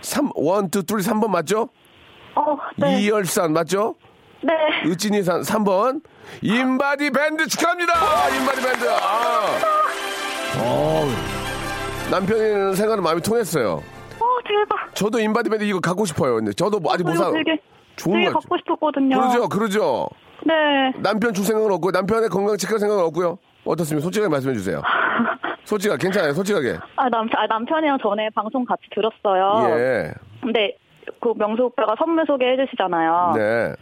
3, 1, 2, 3, 3번 맞죠? 어, 네. 이열산 맞죠? 네. 의진이산 3번. 인바디 밴드 축하합니다! 인바디 밴드. 아. 어 남편이 생각하는 마음이 통했어요. 어, 대박. 저도 인바디 밴드 이거 갖고 싶어요. 근데 저도 뭐 아직 못 사. 되게, 좋은 되게 거 갖고 싶었거든요. 그러죠, 그러죠. 네. 남편 줄 생각은 없고 남편의 건강 체크할 생각은 없고요. 어떻습니까? 솔직하게 말씀해 주세요. 솔직하게 괜찮아요. 솔직하게. 아, 남, 아, 남편이랑 전에 방송 같이 들었어요. 예. 근데 그 명수 오빠가 선물 소개해 주시잖아요. 네.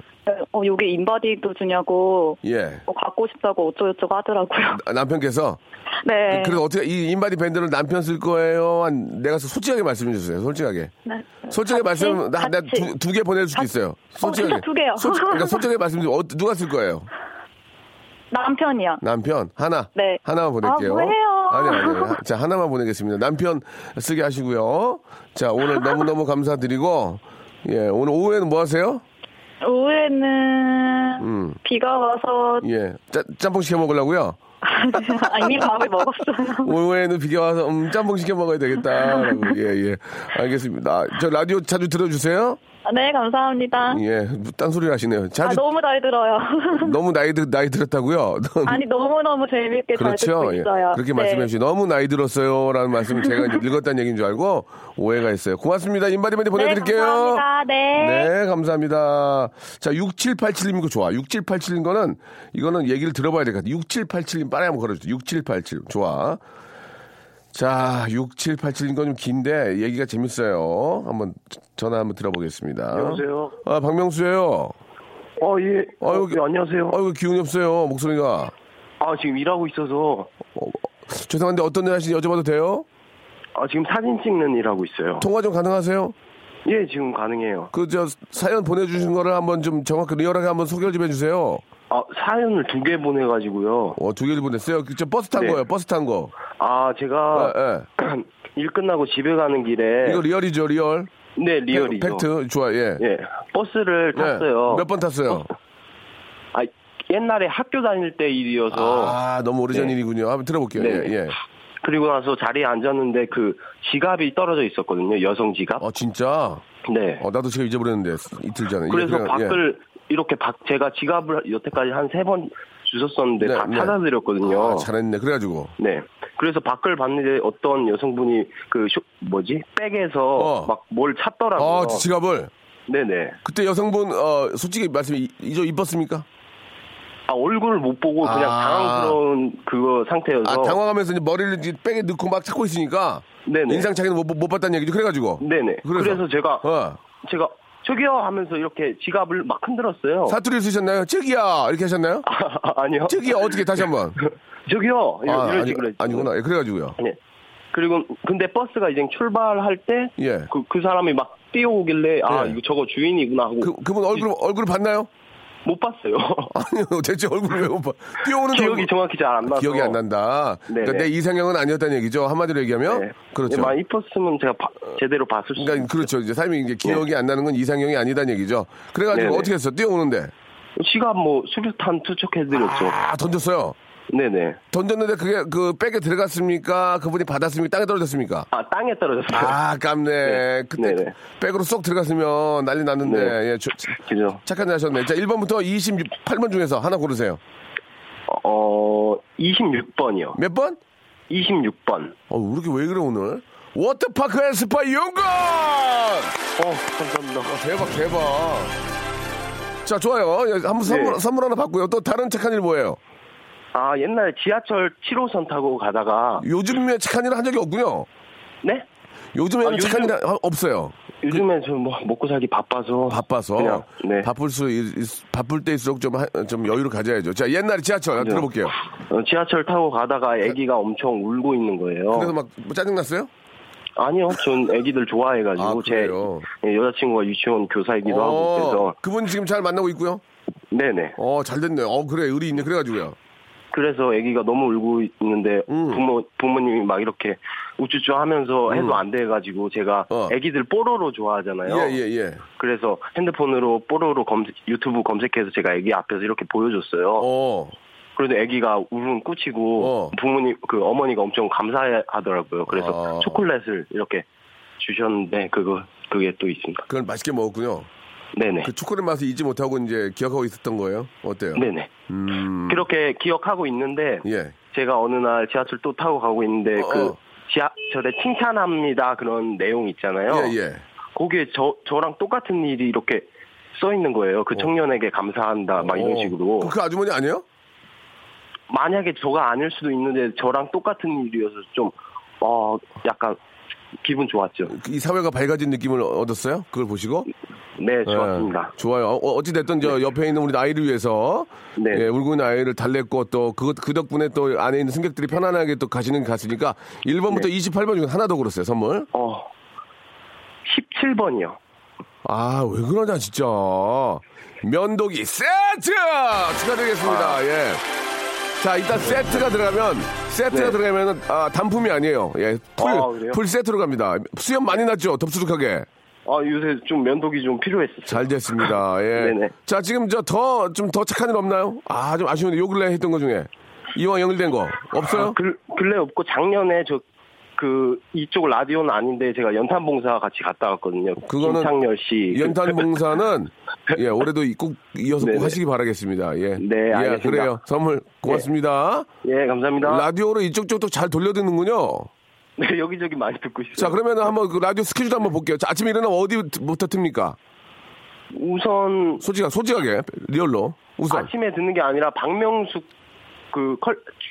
어, 여기 인바디도 주냐고 예. 어, 갖고 싶다고 어쩌고저쩌고 하더라고요. 아, 남편께서 네. 그래서 어떻게 이 인바디 밴드를 남편 쓸 거예요? 한 내가 솔직하게 말씀해 주세요. 솔직하게. 네. 솔직하게 같이? 말씀 같이. 나 두 개 보낼 수도 같이. 있어요. 어, 솔직하게. 진짜 두 개요. 솔직, 그러니까 솔직하게 말씀드리면 어, 누가 쓸 거예요? 남편이요. 남편 하나. 네. 하나만 보낼게요. 아, 뭐예요? 아니 아니. 자 하나만 보내겠습니다. 남편 쓰게 하시고요. 자 오늘 너무 너무 감사드리고 예 오늘 오후에는 뭐 하세요? 오후에는 음. 비가 와서 예 짜, 짬뽕 시켜 먹으려고요. 아, 이미 밥을 먹었어요. 오후에는 비가 와서 음, 짬뽕 시켜 먹어야 되겠다라고 예예 알겠습니다. 저 라디오 자주 들어주세요. 아, 네, 감사합니다. 예 딴소리 하시네요. 아, 자주 너무 잘 들어요. 너무 나이 들 나이 들었다고요. 아니, 너무너무 재밌게 잘 그렇죠. 듣고 예. 있어요. 그렇게 네. 말씀해 주시 너무 나이 들었어요 라는 말씀을 제가 이제 늙었다는 얘기인 줄 알고 오해가 있어요. 고맙습니다. 보내드릴게요. 네, 감사합니다. 네. 네, 감사합니다. 자, 6787님 이거 좋아. 6787님 거는 이거는 얘기를 들어봐야 될 것 같아. 6787님 빨리 한번 걸어주세요. 6787 좋아. 자, 6787님 건좀 긴데 얘기가 재밌어요. 한번 전화 한번 들어보겠습니다. 안녕하세요. 아, 박명수예요. 어, 예. 어, 아유, 예, 안녕하세요. 아이고 기운이 없어요. 목소리가. 아, 지금 일하고 있어서, 어, 죄송한데 어떤 일 하시는지 여쭤봐도 돼요? 아, 지금 사진 찍는 일 하고 있어요. 통화 좀 가능하세요? 예, 지금 가능해요. 그 저 사연 보내 주신 거를 한번 좀 정확히 리얼하게 한번 소개를 좀 해 주세요. 아, 사연을 두 개 보내가지고요. 어, 두 개를 보냈어요. 그, 저 버스 탄 네. 거예요. 버스 탄 거. 아, 제가 예, 예. 일 끝나고 집에 가는 길에. 이거 real이죠, real. 네, real이죠. 팩트. 좋아, 예. 예, 버스를 예. 탔어요. 몇 번 탔어요? 아, 옛날에 학교 다닐 때 일이어서. 아, 너무 오래전 네. 일이군요. 한번 들어볼게요. 네. 예, 예. 그리고 나서 자리에 앉았는데 그 지갑이 떨어져 있었거든요. 여성 지갑. 어, 진짜? 네. 어, 나도 지금 잊어버렸는데, 이틀 전에. 그래서 예, 그냥, 예. 밖을 이렇게 밖 제가 지갑을 여태까지 한 세 번 주웠었는데 네, 다 네. 찾아드렸거든요. 아, 잘했네. 그래가지고. 네. 그래서 밖을 봤는데 어떤 여성분이 그 쇼, 뭐지 백에서 어. 막뭘 찾더라고요. 어, 지갑을. 네네. 그때 여성분, 어, 솔직히 말씀해, 이- 이저 이뻤습니까? 아 얼굴을 못 보고 그냥 아. 당황스러운 그거 상태여서. 아, 당황하면서 이제 머리를 이제 백에 넣고 막 찾고 있으니까. 네네. 인상 차이는 못, 못 봤다는 얘기죠. 그래가지고. 네네. 그래서? 그래서, 제가 어. 제가 저기요 하면서 이렇게 지갑을 막 흔들었어요. 사투리 쓰셨나요? 저기야! 이렇게 하셨나요? 아, 아니요. 저기야! 어떻게 다시 한 번. 저기요. 이런, 아, 이런 아니, 식으로 했죠. 아니 구나. 예, 그래가지고요. 네. 그리고 근데 버스가 이제 출발할 때 예. 그, 그 사람이 막 뛰어오길래 아 예. 이거 저거 주인이구나 하고 그, 그분 얼굴, 얼굴을 봤나요? 못 봤어요. 아니요, 대체 얼굴을 왜못 봐? 뛰어오는 기억이 정확히 잘 안 나서 기억이 안 난다. 그러니까 내 이상형은 아니었다는 얘기죠. 한마디로 얘기하면. 네. 그렇죠. 네, 많이 이뻤으면 제가 봐- 제대로 봤을 수 그러니까 그렇죠. 이제 삶이 이제 기억이 안 나는 건 이상형이 아니다는 얘기죠. 그래가지고 네네. 어떻게 했어? 뛰어오는데. 시간 뭐 수류탄 투척해드렸죠. 아, 던졌어요. 네네. 던졌는데 그게 그 백에 들어갔습니까? 그분이 받았습니까? 땅에 떨어졌습니까? 아 땅에 떨어졌어요. 아, 아깝네. 네. 그때 네네. 백으로 쏙 들어갔으면 난리 났는데. 네. 예, 저- 그죠. 착한 일 하셨네. 자, 1번부터 28번 중에서 하나 고르세요. 어 26번이요. 몇 번? 26번. 어, 왜 이렇게 왜 그래, 오늘? 워터파크 and 스파 이용권! 어 감사합니다. 대박, 대박. 자, 좋아요. 예, 한번 선물, 네. 선물 하나 받고요. 또 다른 착한 일 뭐예요? 아 옛날에 지하철 7호선 타고 가다가 요즘에 착한 일을 한 적이 없군요. 네? 요즘에는 아, 요즘- 착한 일 하- 없어요. 요즘에 좀뭐 먹고 살기 바빠서 바빠서. 그냥 네. 바쁠 수, 바쁠 때일수록 좀, 하- 좀 여유를 가져야죠. 자, 옛날에 지하철 들어볼게요. 어, 지하철 타고 가다가 아기가 엄청 울고 있는 거예요. 그래서 막 뭐 짜증 났어요? 아니요, 전 아기들 좋아해가지고 아, 제? 예, 여자친구가 유치원 교사이기도 하고 그래서 그분 지금 잘 만나고 있고요? 네네. 어, 잘 됐네. 어, 그래. 의리 있네. 그래가지고요. 그래서 아기가 너무 울고 있는데 음. 부모 부모님이 막 이렇게 우쭈쭈 하면서 해도 안 돼가지고 제가 어. 아기들 뽀로로 좋아하잖아요. 예, 예, 예. 그래서 핸드폰으로 뽀로로 검색 유튜브 검색해서 제가 아기 앞에서 이렇게 보여줬어요. 어. 그래도 아기가 울음 꾸치고 어. 부모님 그 어머니가 엄청 감사하더라고요. 그래서 아. 초콜릿을 이렇게 주셨는데 그거 그게 또 있습니다. 그걸 맛있게 먹었군요. 네네. 그 초콜릿 맛을 잊지 못하고 이제 기억하고 있었던 거예요? 어때요? 네네. 음. 그렇게 기억하고 있는데 예. 제가 어느 날 지하철 또 타고 가고 있는데 어, 그 어. 지하철에 칭찬합니다 그런 내용 있잖아요. 예, 예. 거기에 저 저랑 똑같은 일이 이렇게 써 있는 거예요. 그 청년에게 감사한다 막 이런 어. 식으로. 그, 그 아주머니 아니에요? 만약에 저가 아닐 수도 있는데 저랑 똑같은 일이어서 좀 어 약간 기분 좋았죠. 이 사회가 밝아진 느낌을 얻었어요? 그걸 보시고? 네, 좋았습니다. 예, 좋아요. 어, 어찌됐든 저 옆에 있는 우리 아이를 위해서 네. 예, 울고 있는 아이를 달랬고 또 그것 그 덕분에 또 안에 있는 승객들이 편안하게 또 가시는 게 갔으니까 1번부터 네. 28번 중에 하나 더 그랬어요, 선물. 어 17번이요. 아, 왜 그러냐, 진짜. 면도기 세트! 축하드리겠습니다. 아. 예. 자, 일단 세트가 들어가면, 세트가 네. 들어가면, 아, 단품이 아니에요. 예. 풀, 아? 풀 세트로 갑니다. 수염 많이 났죠? 덥수룩하게. 아 요새 좀 면도기 좀 필요했었어요. 잘 됐습니다. 예. 네네. 자, 지금 저 더, 좀 더 착한 일 없나요? 아, 좀 아쉬운데, 요 근래 했던 거 중에. 이왕 연결된 거. 없어요? 아, 글, 근래 없고 작년에 저 그 이쪽 라디오는 아닌데 제가 연탄 봉사 같이 갔다 왔거든요. 그거는 김창렬 씨. 연탄 봉사는 예 올해도 꼭 이어서 꼭 네네. 하시기 바라겠습니다. 예. 네, 예, 알겠습니다. 그래요. 선물 고맙습니다. 예, 감사합니다. 라디오로 이쪽 저쪽 잘 돌려 듣는군요. 네, 여기저기 많이 듣고 있어요. 자, 그러면 한번 그 라디오 스케줄 한번 볼게요. 자, 아침에 일어나면 어디부터 틉니까? 우선 솔직하, 솔직하게, real로. 우선. 아침에 듣는 게 아니라 박명숙 그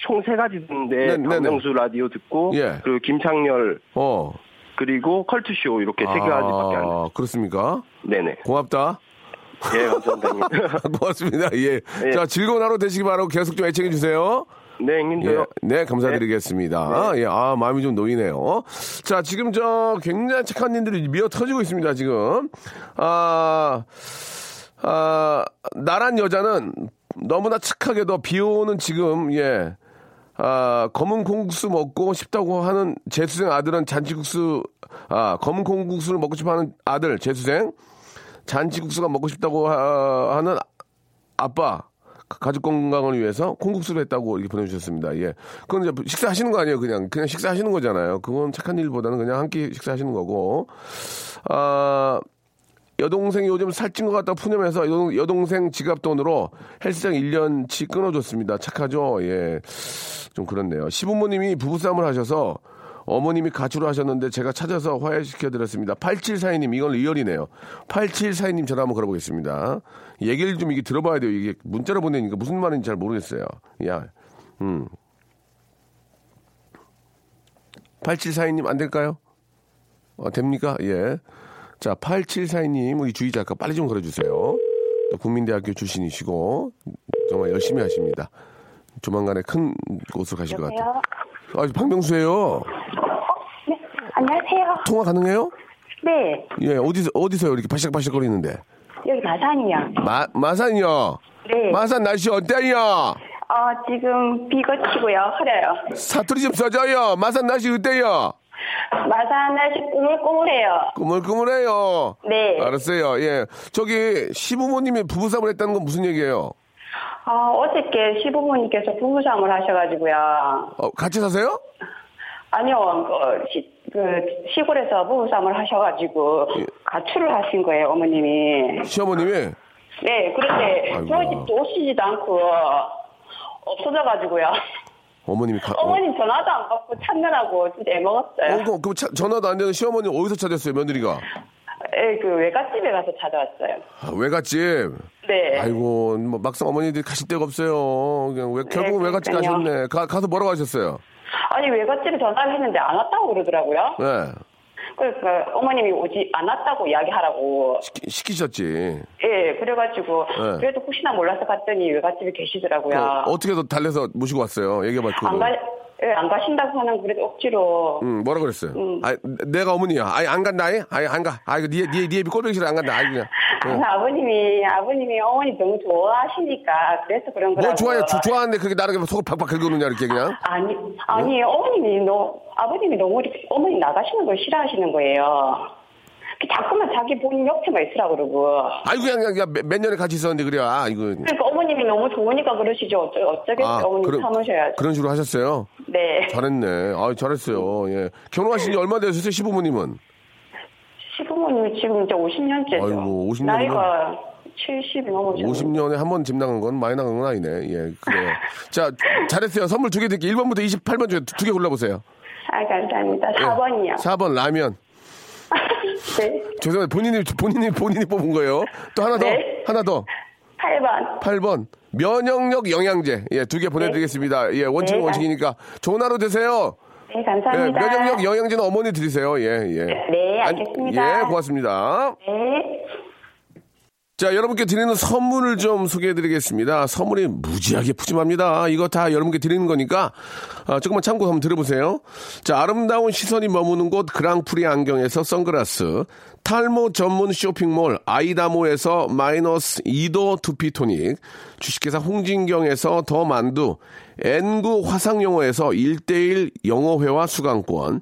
총 세 가지 듣는데 네, 네, 박명수 라디오 듣고 예. 그리고 김창렬 어. 그리고 컬투쇼 이렇게 세 가지밖에 안 아, 그렇습니까? 네네. 고맙다. 예, 감사합니다. 고맙습니다. 예. 예. 자, 즐거운 하루 되시기 바라고 계속 좀 애청해 주세요. 네, 형님도요. 예, 네, 감사드리겠습니다. 예, 아, 마음이 좀 놓이네요. 자, 지금 저 굉장히 착한 님들이 미어 터지고 있습니다, 지금. 아, 아, 나란 여자는 너무나 착하게도 비 오는 지금, 예, 아, 검은 콩국수 먹고 싶다고 하는 재수생 아들은 잔치국수, 아, 검은 콩국수를 먹고 싶어 하는 아들, 재수생. 잔치국수가 먹고 싶다고 하, 하는 아빠. 가족 건강을 위해서 콩국수를 했다고 이렇게 보내주셨습니다. 예. 그건 이제 식사하시는 거 아니에요. 그냥, 그냥 식사하시는 거잖아요. 그건 착한 일보다는 그냥 한 끼 식사하시는 거고. 아, 여동생이 요즘 살찐 것 같다 푸념해서 여동- 여동 생 지갑 돈으로 헬스장 1년치 끊어줬습니다. 착하죠? 예. 좀 그렇네요. 시부모님이 부부싸움을 하셔서 어머님이 가출을 하셨는데 제가 찾아서 화해시켜드렸습니다. 8742님, 이건 리얼이네요. 8742님 전화 한번 걸어보겠습니다. 얘기를 좀 이게 들어봐야 돼요. 이게 문자로 보내니까 무슨 말인지 잘 모르겠어요. 야, 음. 8742님 안 될까요? 어, 됩니까? 예. 자, 8742님, 우리 주의 작가 빨리 좀 걸어주세요. 또 국민대학교 출신이시고, 정말 열심히 하십니다. 조만간에 큰 곳으로 가실 것 같아요. 아, 박명수예요 네, 안녕하세요. 통화 가능해요? 네, 예, 어디서, 어디서요? 이렇게 바시락바시락 거리는데. 여기 마산이요. 마, 마산이요? 네. 마산 날씨 어때요? 어, 지금 비 거치고요. 흐려요. 사투리 좀 써줘요. 마산 날씨 어때요? 마산 날씨 꾸물꾸물해요. 꾸물꾸물해요. 네. 알았어요. 예. 저기, 시부모님이 부부싸움을 했다는 건 무슨 얘기예요? 어, 어저께 시부모님께서 부부싸움을 하셔가지고요. 어, 같이 사세요? 아니요, 그, 시, 그 시골에서 부부싸움을 하셔가지고 예. 가출을 하신 거예요, 어머님이. 시어머님이? 네, 그런데 아이고. 저희 집도 오시지도 않고 없어져가지고요. 어머님이 가, 어, 어머님 전화도 안 받고 찾느라고 진짜 애먹었어요. 어, 그, 그 차- 전화도 안 되는 시어머니 어디서 찾았어요, 며느리가? 예, 그 외갓집에 가서 찾아왔어요. 아, 외갓집. 네. 아이고, 뭐 막상 어머니들이 가실 데가 없어요. 그냥 외, 결국 외갓집 그러니까요. 가셨네. 가, 가서 뭐라고 하셨어요? 아니 외갓집에 전화를 했는데 안 왔다고 그러더라고요. 네. 그러니까 어머님이 오지 안 왔다고 이야기하라고. 시키, 시키 셨지. 예, 그래가지고 네. 그래도 혹시나 몰라서 갔더니 외갓집에 계시더라고요. 어, 떻게든 달래서 모시고 왔어요. 얘기해봐, 안. 가, 예, 안 가신다고 하는 그래도 억지로. 응, 뭐라 그랬어요? 음. 아, 내가 어머니야. 아이, 안 간다? 아이, 안 가. 아이고, 니, 니, 니 애비 꼴보기 싫어, 안 간다. 아이, 그냥. 응. 아니, 아버님이 아버님이 어머니 너무 좋아하시니까 그래서 그런 거라고. 뭐 좋아해, 주- 좋아하는데 그렇게 나를 속을 팍팍 긁어놓냐, 이렇게 그냥. 아니 아니 어머님이 너 아버님이 너무 어머니 나가시는 걸 싫어하시는 거예요. 그 자꾸만 자기 본인 옆에만 있으라 그러고. 아이고, 그냥, 그냥, 몇, 몇 년에 같이 있었는데, 그래. 아, 이거. 그러니까 어머님이 너무 좋으니까 그러시죠. 어쩌, 어쩌겠어요. 어머님 그런- 참으셔야죠. 그런 식으로 하셨어요? 네. 잘했네. 아, 잘했어요. 예. 결혼하신 지 얼마 되셨어요, 시부모님은? 시부모님이 지금 이제 50년째죠. 아이고, 50 년이면- 나이가 70이 넘어죠. 50년에 한 번 집 나간 건 많이 나간 건 아니네. 예, 그래요. 자, 잘했어요. 선물 두 개 드릴게요. 1번부터 28번 중에 두 개 골라보세요. 아, 감사합니다. 예. 4번이요. 4번 라면. 네. 죄송해요. 본인이, 본인이, 본인이 뽑은 거예요. 또 하나 더. 네. 하나 더. 8번. 8번. 면역력 영양제. 예, 두 개 보내드리겠습니다. 예, 원칙은 네, 원칙이니까. 좋은 하루 되세요. 네, 예, 감사합니다. 면역력 영양제는 어머니 드리세요. 예, 예. 네, 알겠습니다. 예, 고맙습니다. 네. 자, 여러분께 드리는 선물을 좀 소개해 드리겠습니다. 선물이 무지하게 푸짐합니다. 이거 다 여러분께 드리는 거니까, 아, 조금만 참고 한번 들어보세요. 자, 아름다운 시선이 머무는 곳 그랑프리 안경에서 선글라스, 탈모 전문 쇼핑몰 아이다모에서 마이너스 2도 두피토닉, 주식회사 홍진경에서 더 만두, N구 화상영어에서 1대1 영어회화 수강권,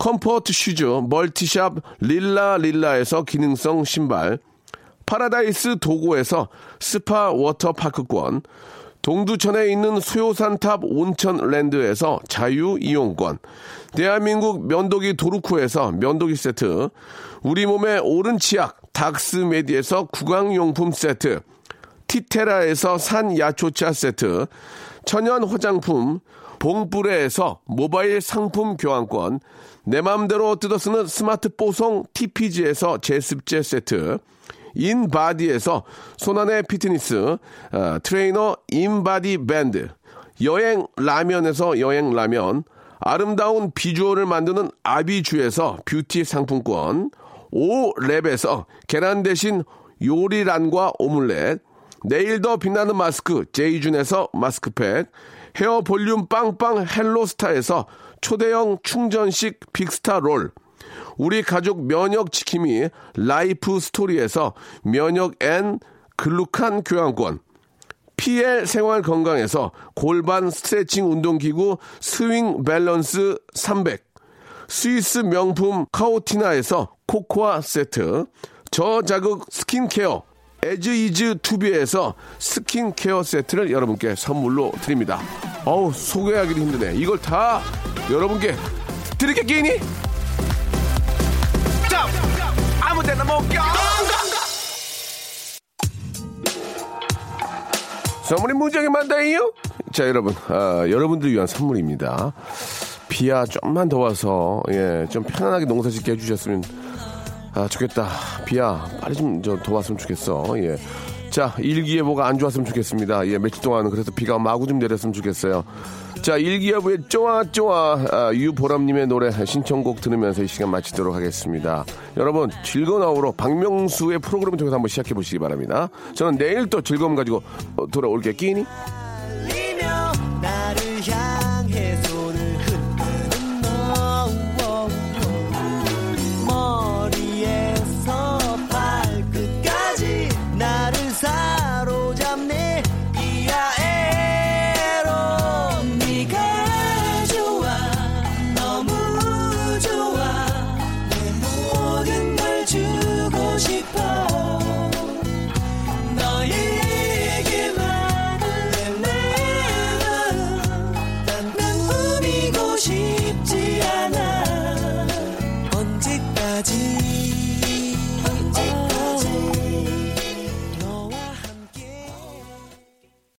comfort shoes multi shop 릴라 릴라에서 기능성 신발, 파라다이스 도고에서 스파 워터파크권, 동두천에 있는 소요산탑 온천랜드에서 자유이용권, 대한민국 면도기 도루코에서 면도기 세트, 우리 몸에 옳은 치약 닥스메디에서 구강용품 세트, 티테라에서 산야초차 세트, 천연 화장품 봉뿌레에서 모바일 상품 교환권, 내 맘대로 뜯어쓰는 스마트 뽀송 TPG에서 제습제 세트, 인바디에서 손안의 피트니스, 어, 트레이너 인바디 밴드, 여행 라면에서 여행 라면, 아름다운 비주얼을 만드는 아비주에서 뷰티 상품권, 오랩에서 계란 대신 요리란과 오믈렛, 내일 더 빛나는 마스크 제이준에서 마스크팩, 헤어 볼륨 빵빵 헬로스타에서 초대형 충전식 빅스타 롤, 우리 가족 면역 지킴이 라이프 스토리에서 면역 앤 글루칸 교환권, PL 생활 건강에서 골반 스트레칭 운동기구 스윙 밸런스 300, 스위스 명품 카오티나에서 코코아 세트, 저자극 스킨케어 에즈이즈 투비에서 스킨케어 세트를 여러분께 선물로 드립니다. 어우 소개하기도 힘드네. 이걸 다 여러분께 드릴게 끼니? 아무데나 못 가. 선물이 무지하게 많다요. 자 여러분, 아, 여러분들 위한 선물입니다. 비야 좀만 더 와서 예, 좀 편안하게 농사짓게 해주셨으면 아, 좋겠다. 비야, 빨리 좀 저 도왔으면 좋겠어. 예. 자, 일기예보가 안 좋았으면 좋겠습니다. 예, 며칠 동안 그래서 비가 마구 좀 내렸으면 좋겠어요. 자, 일기예보의 쪼아 쪼아 아, 유보람님의 노래 신청곡 들으면서 이 시간 마치도록 하겠습니다. 여러분 즐거운 하루로 박명수의 프로그램 통해서 한번 시작해 보시기 바랍니다. 저는 내일 또 즐거움 가지고 돌아올게요. 끼니.